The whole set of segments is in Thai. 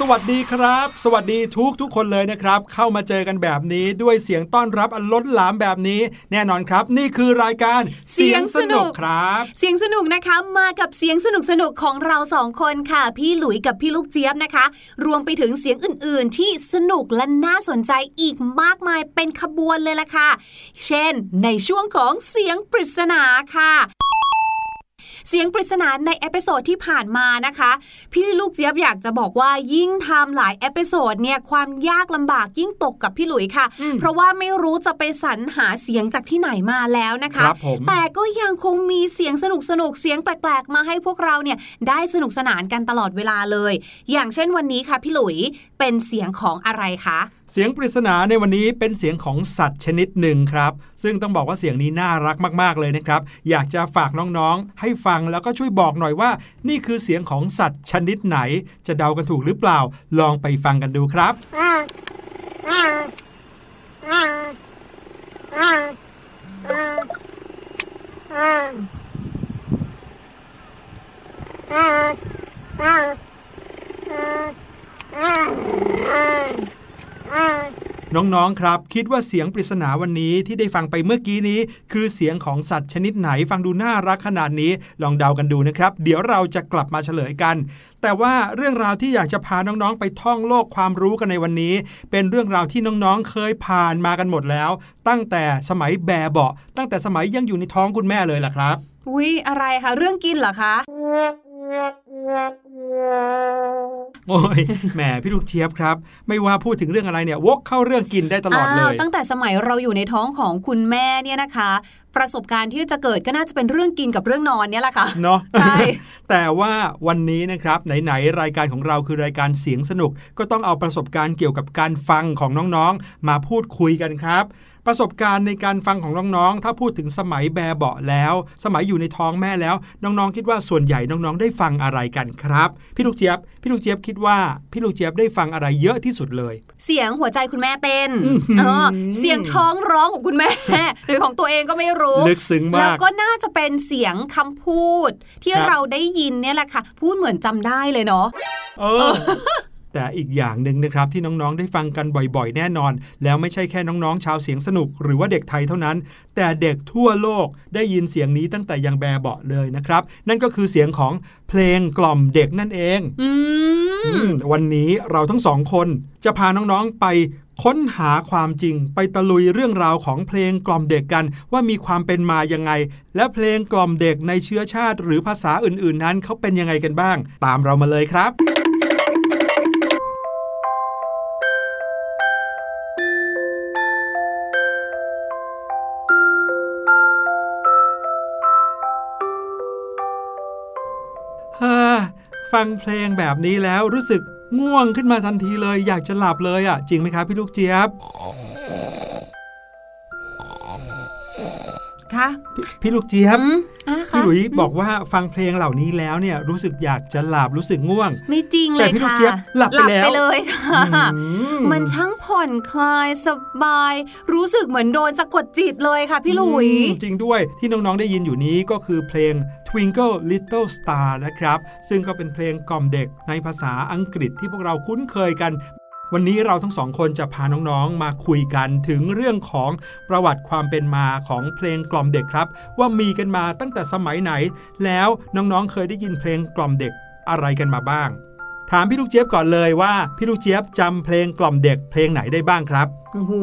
สวัสดีครับ สวัสดีทุกทุกคนเลยนะครับ เข้ามาเจอกันแบบนี้ด้วยเสียงต้อนรับอันล้นหลามแบบนี้ แน่นอนครับ นี่คือรายการเสียงสนุกครับ เสียงสนุกนะคะมากับเสียงสนุกสนุกของเราสองคนค่ะ พี่หลุยกับพี่ลูกเจี๊ยบนะคะ รวมไปถึงเสียงอื่น ๆ ที่สนุกและน่าสนใจอีกมากมายเป็นขบวนเลยล่ะค่ะ เช่น ในช่วงของเสียงปริศนาค่ะ เสียงปริศนาใน episode ที่ผ่านมานะคะ พี่ลูกเจี๊ยบอยากจะบอกว่ายิ่งทำหลาย episode เนี่ยความยากลำบากยิ่งตกกับพี่หลุยค่ะ เพราะว่าไม่รู้จะไปสรรหาเสียงจากที่ไหนมาแล้วนะคะคแต่ก็ยังคงมีเสียงสนุกสนุกเสียงแปลกๆ มาให้พวกเราเนี่ยได้สนุกสนานกันตลอดเวลาเลย อย่างเช่นวันนี้ค่ะพี่หลุยเป็นเสียงของอะไรคะเสียงปริศนาในวันนี้เป็นเสียงของสัตว์ชนิดหนึ่งครับ ซึ่งต้องบอกว่าเสียงนี้น่ารักมากๆเลยนะครับ อยากจะฝากน้องๆ ให้ฟังแล้วก็ช่วยบอกหน่อยว่า นี่คือเสียงของสัตว์ชนิดไหน จะเดากันถูกหรือเปล่า ลองไปฟังกันดูครับ น้องๆ ครับ คิดว่าเสียงปริศนาวันนี้ที่ได้ฟังไปเมื่อกี้นี้ คือเสียงของสัตว์ชนิดไหนฟังดูน่ารักขนาดนี้ ลองเดากันดูนะครับ เดี๋ยวเราจะกลับมาเฉลยกัน แต่ว่าเรื่องราวที่อยากจะพาน้องๆ ไปท่องโลกความรู้กันในวันนี้ เป็นเรื่องราวที่น้องๆ เคยผ่านมากันหมดแล้ว ตั้งแต่สมัยแบเบาตั้งแต่สมัยยังอยู่ในท้องคุณแม่เลยล่ะครับ อุ้ยอะไรคะเรื่องกินเหรอคะ โอ้ยแหมพี่ลูกเชียบครับ ไม่ว่าพูดถึงเรื่องอะไรเนี่ยวกเข้าเรื่องกินได้ตลอดเลย ตั้งแต่สมัยเราอยู่ในท้องของคุณแม่เนี่ยนะคะ ประสบการณ์ที่จะเกิดก็น่าจะเป็นเรื่องกินกับเรื่องนอนเนี่ยแหละค่ะเนาะใช่แต่ว่าวันนี้นะครับไหนๆรายการของเราคือรายการเสียงสนุก ก็ต้องเอาประสบการณ์เกี่ยวกับการฟังของน้องๆ มาพูดคุยกันครับ ประสบการณ์ในการฟังของน้องๆ ถ้าพูดถึงสมัยแบเบาแล้ว สมัยอยู่ในท้องแม่แล้ว น้องๆ คิดว่าส่วนใหญ่น้องๆ ได้ฟังอะไรกันครับ พี่ลูกเจี๊ยบ พี่ลูกเจี๊ยบคิดว่า พี่ลูกเจี๊ยบได้ฟังอะไรเยอะที่สุดเลย เสียงหัวใจคุณแม่เต้นเออเสียงท้องร้องของคุณแม่ หรือของตัวเองก็ไม่รู้ลึกซึ้งมากแล้วก็น่าจะเป็นเสียงคำพูด ที่เราได้ยินเนี่ยแหละค่ะ พูดเหมือนจำได้เลยเนาะเออ แต่อีกอย่างหนึ่งนะครับที่น้องๆ ได้ฟังกันบ่อยๆ แน่นอน แล้วไม่ใช่แค่น้องๆ ชาวเสียงสนุก หรือว่าเด็กไทยเท่านั้น แต่เด็กทั่วโลกได้ยินเสียงนี้ตั้งแต่ยังแบเบาเลยนะครับ นั่นก็คือเสียงของเพลงกล่อมเด็กนั่นเองวันนี้เราทั้งสองคนจะพาน้องๆไปค้นหาความจริงไปตะลุยเรื่องราวของเพลงกล่อมเด็กกัน ว่ามีความเป็นมายังไง และเพลงกล่อมเด็กในเชื้อชาติ หรือภาษาอื่นๆ นั้นเขาเป็นยังไงกันบ้าง ตามเรามาเลยครับ ฟังเพลงแบบนี้แล้วรู้สึกง่วงขึ้นมาทันทีเลย อยากจะหลับเลยอะ จริงไหมครับพี่ลูกเจี๊ยบ คะพี่ลูกเจี๊ยบพี่หลุยบอกว่าฟังเพลงเหล่านี้แล้วเนี่ยรู้สึกอยากจะหลับรู้สึกง่วง ไม่จริงเลยค่ะแต่พี่ลูกเจี๊ยบหลับไปแล้ว เลยค่ะมันช่างผ่อนคลายสบาย รู้สึกเหมือนโดนสะกดจิตเลยค่ะพี่หลุยจริงด้วยที่น้องๆได้ยินอยู่นี้ก็คือเพลง Twinkle Little Star นะครับ ซึ่งก็เป็นเพลงกล่อมเด็กในภาษาอังกฤษที่พวกเราคุ้นเคยกัน วันนี้เราทั้งสองคนจะพาน้องๆ มาคุยกันถึงเรื่องของประวัติความเป็นมาของเพลงกล่อมเด็กครับ ว่ามีกันมาตั้งแต่สมัยไหน แล้วน้องๆเคยได้ยินเพลงกล่อมเด็กอะไรกันมาบ้าง ถามพี่ลูกเจี๊ยบก่อนเลยว่า พี่ลูกเจี๊ยบจำเพลงกล่อมเด็กเพลงไหนได้บ้างครับโอ้โห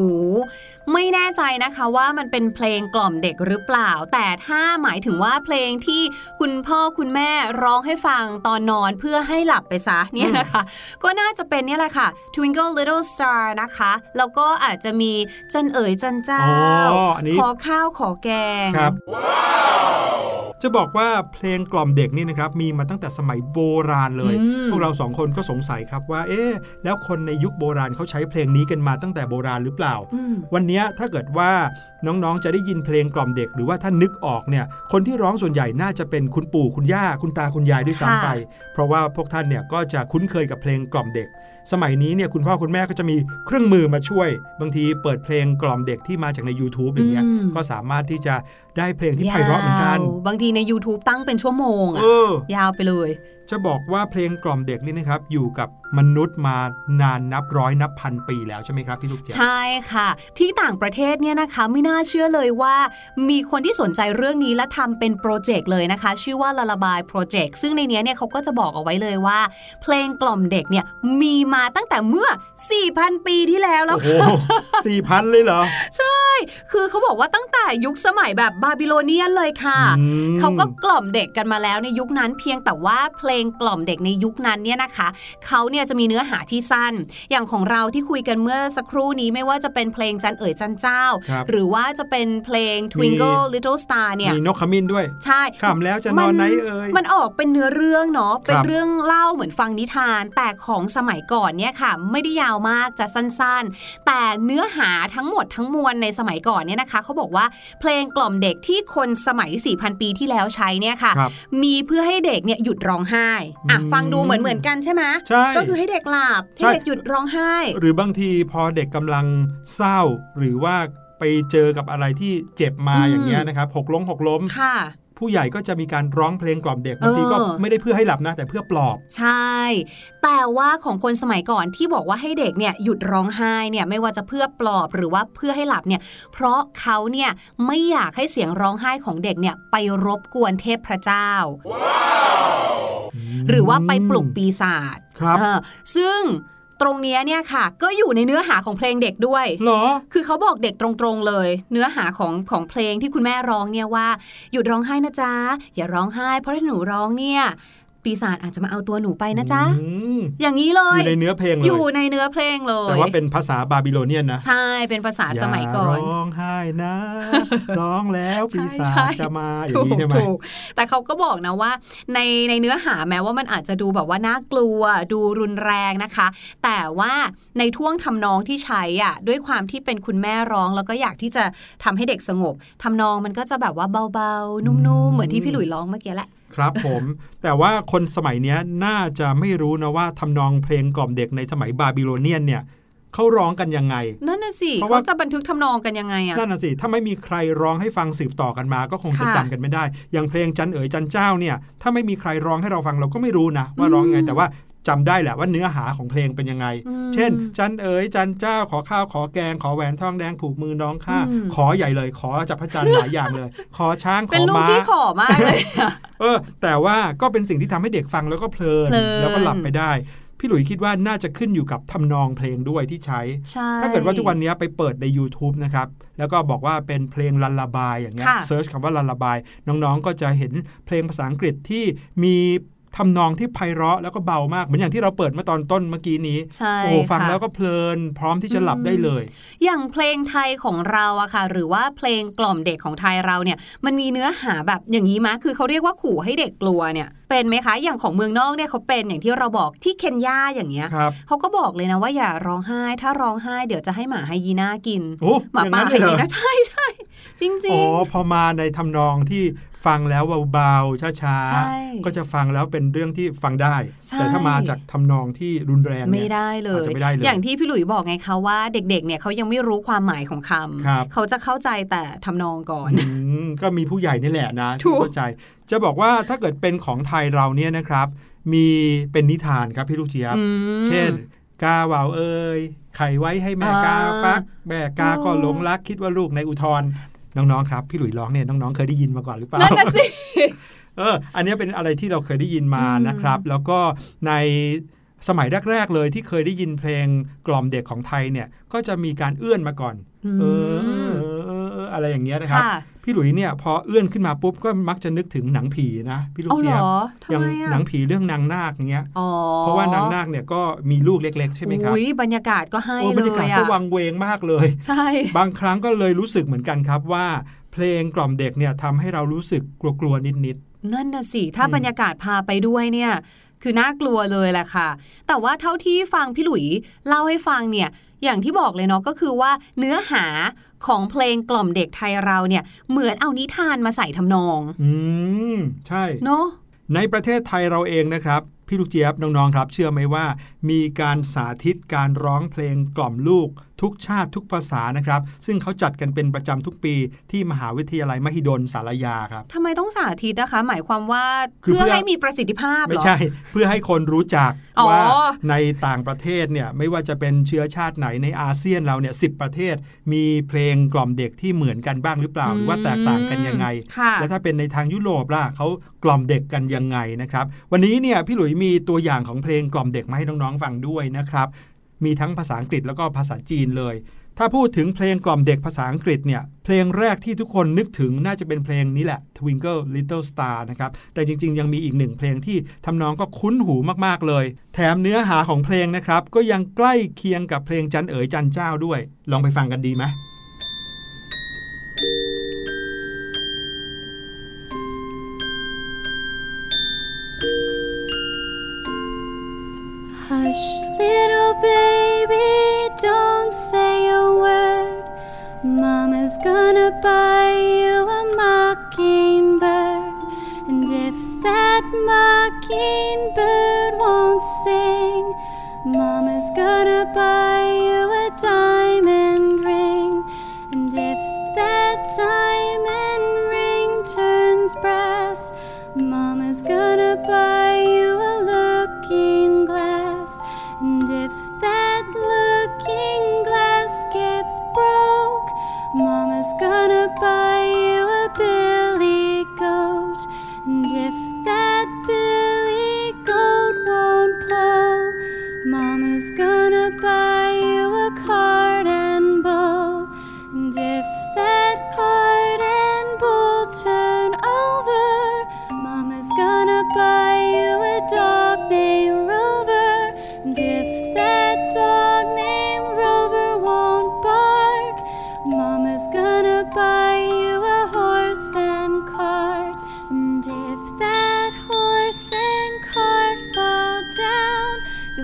ไม่แน่ใจนะคะว่ามันเป็นเพลงกล่อมเด็กหรือเปล่า แต่ถ้าหมายถึงว่าเพลงที่คุณพ่อคุณแม่ร้องให้ฟังตอนนอนเพื่อให้หลับไปซะเนี่ยนะคะ ก็น่าจะเป็นเนี่ยแหละค่ะ Twinkle Little Star นะคะ แล้วก็อาจจะมีจันเอ๋ยจันเจ้าขอข้าวขอแกง ครับ จะบอกว่าเพลงกล่อมเด็กนี่นะครับมีมาตั้งแต่สมัยโบราณเลย พวกเราสองคนก็สงสัยครับว่า เอ๊แล้วคนในยุคโบราณเขาใช้เพลงนี้กันมาตั้งแต่โบราณหรือเปล่า วันนี้ถ้าเกิดว่าน้องๆจะได้ยินเพลงกล่อมเด็กหรือว่าท่านนึกออกเนี่ยคนที่ร้องส่วนใหญ่น่าจะเป็นคุณปู่คุณย่าคุณตาคุณยายด้วยซ้ำไป เพราะว่าพวกท่านเนี่ยก็จะคุ้นเคยกับเพลงกล่อมเด็ก สมัยนี้เนี่ยคุณพ่อคุณแม่ก็จะมีเครื่องมือมาช่วย บางทีเปิดเพลงกล่อมเด็กที่มาจากใน YouTube อย่างเงี้ยก็สามารถที่จะได้เพลงที่ไพเราะเหมือนกัน บางทีใน YouTube ตั้งเป็นชั่วโมงอะยาวไปเลยจะบอกว่าเพลงกล่อมเด็กนี่นะครับ อยู่กับมนุษย์มานานนับร้อยนับพันปีแล้วใช่ไหมครับพี่ลูกเจี๊ยบใช่ค่ะ ที่ต่างประเทศเนี่ยนะคะไม่น่าเชื่อเลยว่า มีคนที่สนใจเรื่องนี้และทำเป็นโปรเจกต์เลยนะคะ ชื่อว่า Lullaby Project ซึ่งในเนี้ยเนี่ยเขาก็จะบอกเอาไว้เลยว่า เพลงกล่อมเด็กเนี่ยมีมาตั้งแต่เมื่อ 4,000 ปีที่แล้วแล้วโอ้โหสี่พันเลยเหรอคือเขาบอกว่าตั้งแต่ยุคสมัยแบบบาบิโลเนียนเลยค่ะอืมเขาก็กล่อมเด็กกันมาแล้วในยุคนั้นเพียงแต่ว่าเพลงกล่อมเด็กในยุคนั้นเนี่ยนะคะเขาเนี่ยจะมีเนื้อหาที่สั้น อย่างของเราที่คุยกันเมื่อสักครู่นี้ไม่ว่าจะเป็นเพลงจันเอ๋ยจันเจ้าครับหรือว่าจะเป็นเพลง Twinkle Little Star เนี่ยมีนกขมิ้นด้วย ใช่ขำแล้วจะนอนไหนเอ่ยมันออกเป็นเนื้อเรื่องเนาะเป็นครับเรื่องเล่าเหมือนฟังนิทานแต่ของสมัยก่อนเนี่ยค่ะ ไม่ได้ยาวมากจะสั้นๆ แต่เนื้อหาทั้งหมดทั้งมวลในสมัยก่อนเนี่ยนะคะเขาบอกว่าเพลงกล่อมเด็กที่คนสมัย 4,000 ปีที่แล้วใช้เนี่ยค่ะครับมีเพื่อให้เด็กเนี่ยหยุดร้องไห้อะอืมฟังดูเหมือนเหมือนกันใช่ไหมใช่ก็คือให้เด็กหลับให้ใช่เด็กหยุดร้องไห้ หรือบางทีพอเด็กกำลังเศร้าหรือว่าไปเจอกับอะไรที่เจ็บมาอืมอย่างเงี้ยนะครับหกล้มหกล้มค่ะผู้ใหญ่ก็จะมีการร้องเพลงกล่อมเด็กบางทีก็เออไม่ได้เพื่อให้หลับนะ แต่เพื่อปลอบ ใช่ แต่ว่าของคนสมัยก่อนที่บอกว่าให้เด็กเนี่ยหยุดร้องไห้เนี่ยไม่ว่าจะเพื่อปลอบหรือว่าเพื่อให้หลับเนี่ย เพราะเขาเนี่ยไม่อยากให้เสียงร้องไห้ของเด็กเนี่ยไปรบกวนเทพพระเจ้า หรือว่าไปปลุกปีศาจครับเออซึ่งตรงเนี้ยเนี่ยค่ะ ก็อยู่ในเนื้อหาของเพลงเด็กด้วยเหรอ คือเขาบอกเด็กตรงๆเลย เนื้อหาของของเพลงที่คุณแม่ร้องเนี่ยว่า หยุดร้องไห้นะจ๊ะ อย่าร้องไห้ เพราะถ้าหนูร้องเนี่ย ปีศาจอาจจะมาเอาตัวหนูไปนะจ๊ะอืมอย่างนี้เลอยยู่ในเนื้อเพลงเลอยยู่ในเนื้อเพลงเลย แต่ว่าเป็นภาษาบาบิโลเนียนนะ ใช่ เป็นภาษาสมัยก่อนย่าร้องไห้นะ ร้องแล้วปีศาใช่จใช่จะมาอย่าถูงกนี้ใช่ไหมถูกแต่เขาก็บอกนะว่า ในในเนื้อหาแม้ว่ามันอาจจะดูแบบว่าน่ากลัว ดูรุนแรงนะคะ แต่ว่าในท่วงทำนองที่ใช้อะ ด้วยความที่เป็นคุณแม่ร้องแล้วก็อยากที่จะทำให้เด็กสงบทำนองมันก็จะแบบว่าเบาๆ นุ่มๆ เหมือนที่พี่หลุยร้องเมื่อกี้แหละ ครับผมแต่ว่าคนสมัยเนี้ยน่าจะไม่รู้นะว่าทำนองเพลงกล่อมเด็กในสมัยบาบิโลเนียนเนี่ยเขาร้องกันยังไง นั่นน่ะสิเพราะเขาว่าจะบันทึกทำนองกันยังไงอะ นั่นน่ะสิ ถ้าไม่มีใครร้องให้ฟังสืบต่อกันมา ก็คงจะค่ะจำกันไม่ได้ อย่างเพลงจันเอ๋ยจันเจ้าเนี่ย ถ้าไม่มีใครร้องให้เราฟังเราก็ไม่รู้นะว่าร้องยังไง แต่ว่า จำได้แหละว่าเนื้อหาของเพลงเป็นยังไงอืมเช่น จันเอ๋ยจันเจ้าขอข้าวขอแกง ขอแหวนทองแดงผูกมือน้องข้าอืมขอใหญ่เลย ขอจากพระจันทร์หลายอย่างเลย ขอช้างขเป็นอลูกม้าที่ขอมากเลยอะเออ แต่ว่าก็เป็นสิ่งที่ทำให้เด็กฟังแล้วก็เพลินเพลินแล้วก็หลับไปได้ พี่หลุยคิดว่าน่าจะขึ้นอยู่กับทำนองเพลงด้วยที่ใช้ใช่ถ้าเกิดว่าทุกวันนี้ไปเปิดใน YouTube นะครับแล้วก็บอกว่าเป็นเพลงลันลาบายอย่างเงี้ยค่ะเซิร์ชคำว่าลันลาบาย น้องๆก็จะเห็นเพลงภาษาอังกฤษที่มี ทำนองที่ไพเราะแล้วก็เบามาก เหมือนอย่างที่เราเปิดเมื่อตอนต้นเมื่อกี้นี้ใช่โอ้ฟังค่ะแล้วก็เพลิน พร้อมที่จะหลับได้เลย อย่างเพลงไทยของเราอะค่ะ หรือว่าเพลงกล่อมเด็กของไทยเราเนี่ย มันมีเนื้อหาแบบอย่างนี้มะคือเขาเรียกว่าขู่ให้เด็กกลัวเนี่ยเป็นไหมคะอย่างของเมืองนอกเนี่ยเขาเป็นอย่างที่เราบอกที่เคนยาอย่างเงี้ยครับเขาก็บอกเลยนะว่าอย่าร้องไห้ ถ้าร้องไห้เดี๋ยวจะให้หมาไฮยีน่ากินโอ้หมาอย่างป่านั้นไฮเลยเหรยีอน่าใช่ใช่จริงอ๋อพอมาในทำนองที่ ฟังแล้วเบาๆช้าใช่ๆก็จะฟังแล้วเป็นเรื่องที่ฟังได้ใช่แต่ถ้ามาจากทำนองที่รุนแรงๆไม่เนี่ยได้เลอาจยจะไม่ได้เลย อย่างที่พี่หลุยบอกไงคะว่าเด็กๆเนี่ยเขายังไม่รู้ความหมายของคำครับเขาจะเข้าใจแต่ทำนองก่อนอืมก็มีผู้ใหญ่นี่แหละนะถูที่กเข้าใจ จะบอกว่าถ้าเกิดเป็นของไทยเราเนี่ยนะครับ มีเป็นนิทานครับพี่ลูกเจี๊ยบอืมเช่นกาวาวเอ้ยไข่ไว้ให้แม่อ่ากาฟัก แม่กาก็อ๋อหลงรักคิดว่าลูกในอุทธร น้องๆครับพี่หลุยร้องเนี่ยน้องๆเคยได้ยินมาก่อนหรือเปล่านั่นน่ะสิเอออันเนี้ยเป็นอะไรที่เราเคยได้ยินมาอืมนะครับ แล้วก็ในสมัยแรก ๆ เลยที่เคยได้ยินเพลงกล่อมเด็กของไทยเนี่ย ก็จะมีการเอื้อนมาก่อน เออเออเออเอออะไรอย่างเงี้ยนะครับค่ะพี่หลุยเนี่ยพอเอื้อนขึ้นมาปุ๊บก็มักจะนึกถึงหนังผีนะ พี่ลูกเอาเหรเจี๊ยบออทำย่างไมหนัอะงผีเรื่องนางนาคเงี้ยอ๋อเพราะว่านางนาคเนี่ยก็มีลูกเล็ก ๆ ใช่ไหมครับอุ้ยบรรยากาศก็ให้โอ้เลบรรยากาศยก็อะวังเวงมากเลย ใช่ บางครั้งก็เลยรู้สึกเหมือนกันครับว่า เพลงกล่อมเด็กเนี่ยทำให้เรารู้สึกกลัวๆนิดนั่นน่ะสิถ้าอืมบรรยากาศพาไปด้วยเนี่ยคือน่ากลัวเลยแหละค่ะ แต่ว่าเท่าที่ฟังพี่หลุยเล่าให้ฟังเนี่ย อย่างที่บอกเลยเนาะก็คือว่าเนื้อหา ของเพลงกล่อมเด็กไทยเราเนี่ยเหมือนเอานิทานมาใส่ทำนองๆอืม ใช่ เนาะในประเทศไทยเราเองนะครับ พี่ลูกเจี๊ยบน้องๆครับ เชื่อไหมว่า มีการสาธิตการร้องเพลงกล่อมลูก ทุกชาติทุกภาษานะครับ ซึ่งเขาจัดกันเป็นประจำทุกปีที่มหาวิทยาลัยมหิดลสารยาครับทำไมต้องสาธิตนะคะ หมายความว่าคือเพื่อเพื่อให้มีประสิทธิภาพเหรอไม่ใช่ เพื่อให้คนรู้จักอ๋อว่าในต่างประเทศเนี่ยไม่ว่าจะเป็นเชื้อชาติไหนในอาเซียนเราเนี่ยสิประเทศ มีเพลงกล่อมเด็กที่เหมือนกันบ้างหรือเปล่าหรือว่าแตกต่างกันยังไงค่ะและถ้าเป็นในทางยุโรปล่ะเขากล่อมเด็กกันยังไงนะครับ วันนี้เนี่ยพี่หลุยมีตัวอย่างของเพลงกล่อมเด็กมาให้น้องๆฟังด้วยนะครับ มีทั้งภาษาอังกฤษแล้วก็ภาษาจีนเลย ถ้าพูดถึงเพลงกล่อมเด็กภาษาอังกฤษเนี่ย เพลงแรกที่ทุกคนนึกถึงน่าจะเป็นเพลงนี้แหละ Twinkle Little Star นะครับ แต่จริงๆ ยังมีอีกหนึ่งเพลงที่ทำนองก็คุ้นหูมากๆเลย แถมเนื้อหาของเพลงนะครับ ก็ยังใกล้เคียงกับเพลงจันเอ๋ยจันเจ้าด้วย ลองไปฟังกันดีไหม buy you a mockingbird. And if that mockingbird won't sing, Mama's gonna buy you a diamond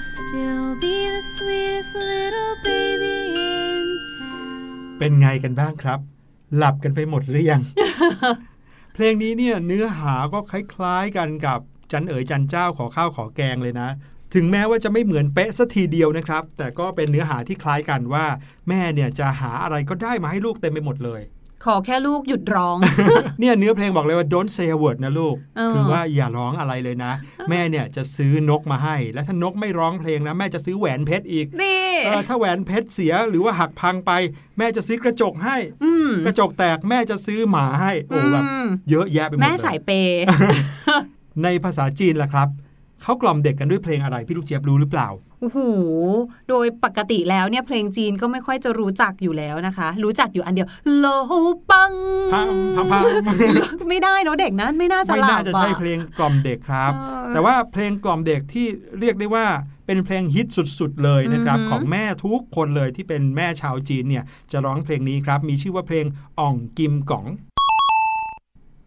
still be the sweetest little baby in town. เป็นไงกันบ้างครับ หลับกันไปหมดหรือยัง เพลงนี้เนี่ยเนื้อหาก็คล้ายๆกันกับจันเอ๋ยจันเจ้าขอข้าวขอแกงเลยนะ ถึงแม้ว่าจะไม่เหมือนเป๊ะสัทีเดียวนะครับ แต่ก็เป็นเนื้อหาที่คล้ายกันว่า แม่เนี่ยจะหาอะไรก็ได้มาให้ลูกเต็มไปหมดเลย ขอแค่ลูกหยุดร้อง เนี่ยเนื้อเพลงบอกเลยว่า don't say a word นะลูกเออคือว่าอย่าร้องอะไรเลยนะ แม่เนี่ยจะซื้อนกมาให้ และถ้านกไม่ร้องเพลงนะ แม่จะซื้อแหวนเพชรอีกนี่เออถ้าแหวนเพชรเสียหรือว่าหักพังไป แม่จะซื้อกระจกให้อืมกระจกแตกแม่จะซื้อหมาให้ โอ้แบบอืมเยอะแยะไปหมดแม่เลยสายเปย์ในภาษาจีนล่ะครับ เขากล่อมเด็กกันด้วยเพลงอะไรพี่ลูกเจี๊ยบรู้หรือเปล่าโอ้โหโดยปกติแล้วเนี่ยเพลงจีนก็ไม่ค่อยจะรู้จักอยู่แล้วนะคะ รู้จักอยู่อันเดียวโลปังพังพังพังไม่ได้เนอะเด็กนั้นไม่น่าจะไม่หลัน่าบจะใช่อะเพลงกล่อมเด็กครับเออแต่ว่าเพลงกล่อมเด็กที่เรียกได้ว่าเป็นเพลงฮิตสุดๆเลยนะครับอือหือของแม่ทุกคนเลยที่เป็นแม่ชาวจีนเนี่ยจะร้องเพลงนี้ครับ มีชื่อว่าเพลงอ่องกิมก๋อง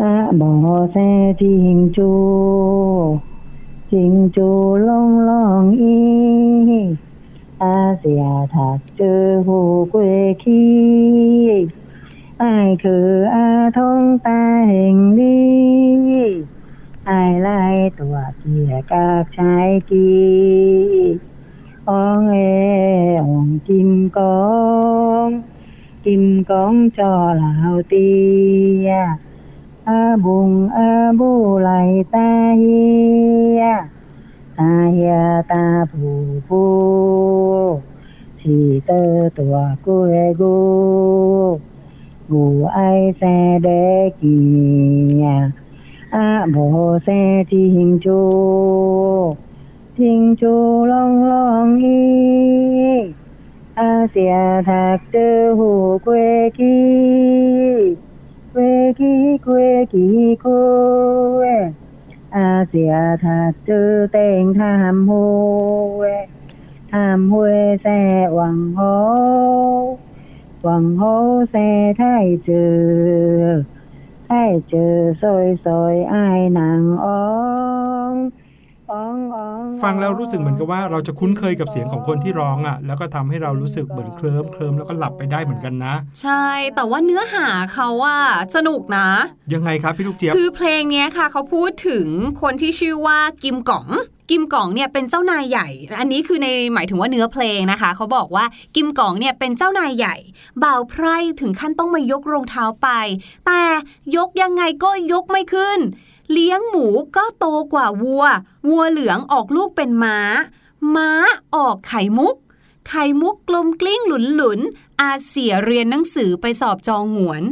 อะบ่อแซ่จิงจูจิงจูลงลองอีอาเสียถักเจอหูเกวคีไอคืออาทงตาแห่งนี้ไอไล่ตัวเกียกากชายกีองเอองกิมกอง กิมกองจอเหล่าเตีย a bùng a bu lại ta hi ta a ta phù phù thì tơ tùa quê gu. Gu ai xe đế kỳ nhà. A bộ xe chinh chu. Thiên chu long long y. A xìa thạc tư hù quê kỳ khi quý cô ơi à ạ, thật sự tình tham huệ, tham? ไทยเจอซอยซอยอายนางอ้องอ้องอ้องฟังแล้วรู้สึกเหมือนกับว่าเราจะคุ้นเคยกับเสียงของคนที่ร้องอะ แล้วก็ทำให้เรารู้สึกเหมือนเคลิ้มเคลิ้มแล้วก็หลับไปได้เหมือนกันนะ ใช่แต่ว่าเนื้อหาเขาว่าสนุกนะ ยังไงครับพี่ลูกเจี๊ยบคือเพลงเนี้ยค่ะเขาพูดถึงคนที่ชื่อว่ากิมก๋องกิมก๋องเนี่ยเป็นเจ้านายใหญ่ อันนี้คือในหมายถึงว่าเนื้อเพลงนะคะ เขาบอกว่ากิมก๋องเนี่ยเป็นเจ้านายใหญ่ บ่าวไพร่ถึงขั้นต้องมายกรองเท้าไป แต่ยกยังไงก็ยกไม่ขึ้น เลี้ยงหมูก็โตกว่าวัว วัวเหลืองออกลูกเป็นม้า ม้าออกไข่มุก ไข่มุกกลมกลิ้งหลุนหลุน อาเสียเรียนหนังสือไปสอบจองหวน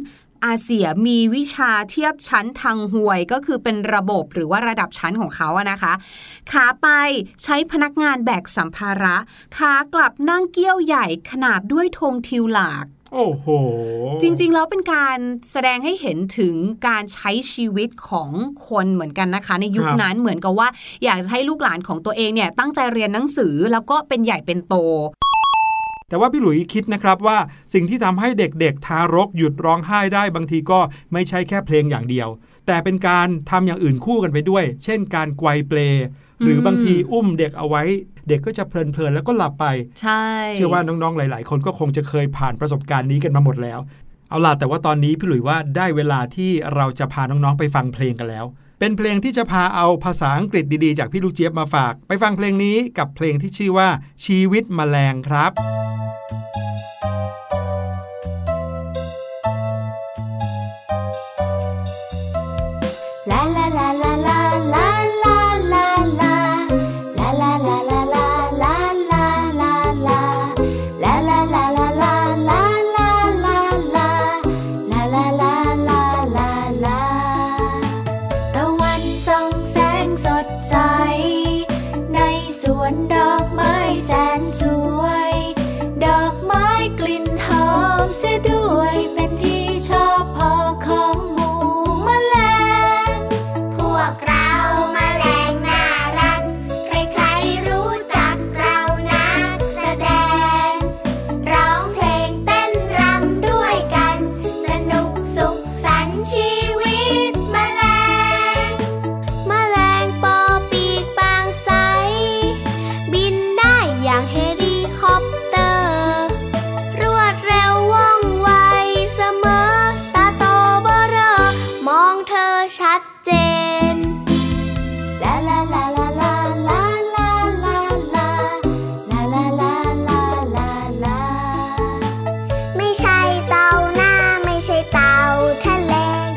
อาเซียมีวิชาเทียบชั้นทางห่วยก็คือเป็นระบบหรือว่าระดับชั้นของเขาอะนะคะ ขาไปใช้พนักงานแบกสัมภาระ ขากลับนั่งเกี้ยวใหญ่ขนาบด้วยธงทิวหลาก โอ้โห จริง ๆ แล้วเป็นการแสดงให้เห็นถึงการใช้ชีวิตของคนเหมือนกันนะคะ ในยุคครับนั้นเหมือนกับว่า อยากจะให้ลูกหลานของตัวเองเนี่ยตั้งใจเรียนหนังสือแล้วก็เป็นใหญ่เป็นโตแต่ว่าพี่หลุยคิดนะครับว่าสิ่งที่ทำให้เด็กๆ ทารกหยุดร้องไห้ได้บางทีก็ไม่ใช่แค่เพลงอย่างเดียว แต่เป็นการทำอย่างอื่นคู่กันไปด้วย เช่นการไกวเปล หรือมบางทีอุ้มเด็กเอาไว้ เด็กก็จะเพลินๆแล้วก็หลับไปใช่เชื่อว่าน้องๆหลาย ๆ คนก็คงจะเคยผ่านประสบการณ์นี้กันมาหมดแล้ว เอาล่ะแต่ว่าตอนนี้พี่หลุยว่าได้เวลาที่เราจะพาน้องๆไปฟังเพลงกันแล้ว เป็นเพลงที่จะพาเอาภาษาอังกฤษดีๆ จากพี่ลูกเจี๊ยบมาฝาก ไปฟังเพลงนี้กับเพลงที่ชื่อว่าชีวิตมแมลงครับ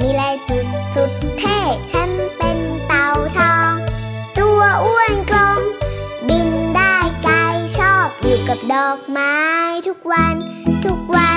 มีลสุดสุดเท่ฉันเป็นเต่าทอง ตัวอ้วนกลม บินได้ไกลชอบอยู่กับดอกไม้ทุกวันทุกวัน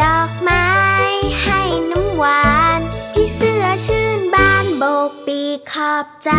ดอกไม้ให้น้ำหวาน พี่เสื้อชื่นบานโบกปีขอบใจ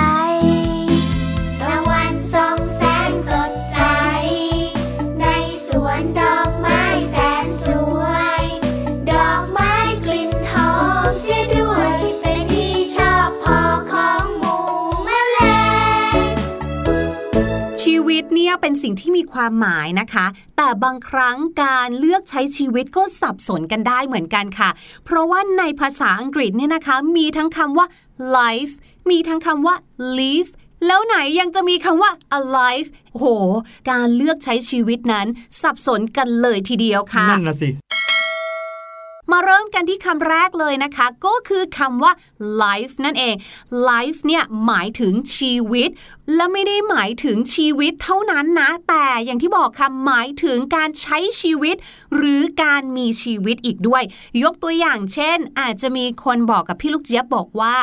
สิ่งที่มีความหมายนะคะ แต่บางครั้งการเลือกใช้ชีวิตก็สับสนกันได้เหมือนกันค่ะ เพราะว่าในภาษาอังกฤษเนี่ยนะคะ มีทั้งคำว่า life มีทั้งคำว่า live แล้วไหนยังจะมีคำว่า alive โอ้โหการเลือกใช้ชีวิตนั้นสับสนกันเลยทีเดียวค่ะ นั่นนะสิ มาเริ่มกันที่คำแรกเลยนะคะ ก็คือคำว่า life นั่นเอง life เนี่ยหมายถึงชีวิต และไม่ได้หมายถึงชีวิตเท่านั้นนะ แต่อย่างที่บอกค่ะหมายถึงการใช้ชีวิต หรือการมีชีวิตอีกด้วย ยกตัวอย่างเช่น อาจจะมีคนบอกกับพี่ลูกเจี๊ยบบอกว่า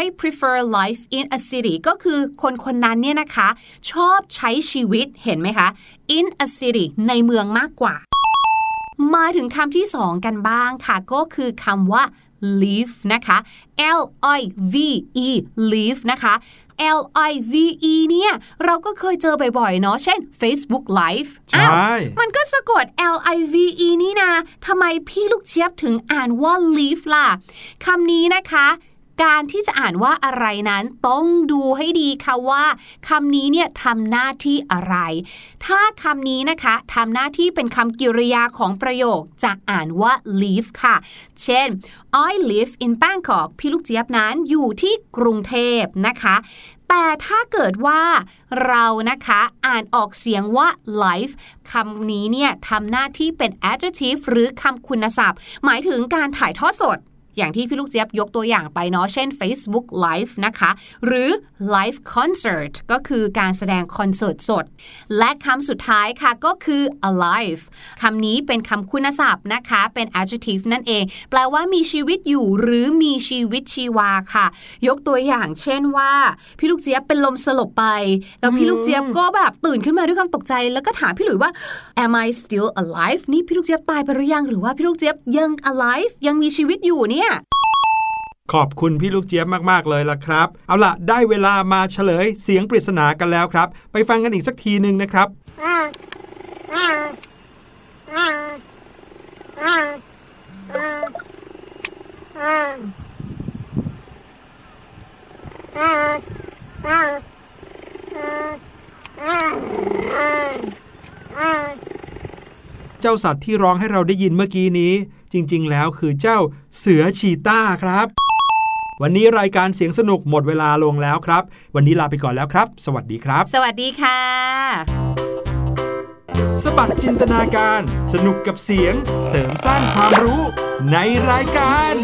I prefer life in a city ก็คือคนคนนั้นเนี่ยนะคะ ชอบใช้ชีวิตเห็นไหมคะ in a city ในเมืองมากกว่า มาถึงคำที่สองกันบ้างค่ะ ก็คือคำว่า live นะคะ L I V E live นะคะ L I V E เนี่ย เราก็เคยเจอบ่อยๆ เนาะเช่น Facebook Live ใช่อ้าวมันก็สะกด L I V E นี่นะทำไมพี่ลูกเชียบถึงอ่านว่า live ล่ะคำนี้นะคะ การที่จะอ่านว่าอะไรนั้นต้องดูให้ดีค่ะว่าคำนี้เนี่ยทำหน้าที่อะไร ถ้าคำนี้นะคะทำหน้าที่เป็นคำกริยาของประโยคจะอ่านว่า live ค่ะ เช่น I live in Bangkok พี่ลูกเจี๊ยบนั้นอยู่ที่กรุงเทพนะคะแต่ถ้าเกิดว่าเรานะคะอ่านออกเสียงว่า life คำนี้เนี่ยทำหน้าที่เป็น adjective หรือคำคุณศัพท์ หมายถึงการถ่ายทอดสด อย่างที่พี่ลูกเจี๊ยบยกตัวอย่างไปเนาะเช่น Facebook Live นะคะ หรือ Live Concert ก็คือการแสดงคอนเสิร์ตสด และคำสุดท้ายค่ะก็คือ alive คำนี้เป็นคำคุณศัพท์นะคะ เป็น adjective นั่นเอง แปลว่ามีชีวิตอยู่หรือมีชีวิตชีวาค่ะ ยกตัวอย่างเช่นว่า พี่ลูกเจี๊ยบเป็นลมสลบไป แล้วพี่ลูกเจี๊ยบก็แบบตื่นขึ้นมาด้วยความตกใจ แล้วก็ถามพี่หลุยว่า am I still alive นี่พี่ลูกเจี๊ยบตายไปหรือยัง หรือว่าพี่ลูกเจี๊ยบยัง alive ยังมีชีวิตอยู่เนี่ยขอบคุณพี่ลูกเจี๊ยบมาก ๆ เลยล่ะครับ เอาล่ะ ได้เวลามาเฉลยเสียงปริศนากันแล้วครับ ไปฟังกันอีกสักทีหนึ่งนะครับเจ้าสัตว์ที่ร้องให้เราได้ยินเมื่อกี้นี้ จริงๆ แล้วคือเจ้าเสือชีต้าครับ วันนี้รายการเสียงสนุกหมดเวลาลงแล้วครับ วันนี้ลาไปก่อนแล้วครับ สวัสดีครับ สวัสดีค่ะ สบัดจินตนาการ สนุกกับเสียง เสริมสร้างความรู้ในรายการ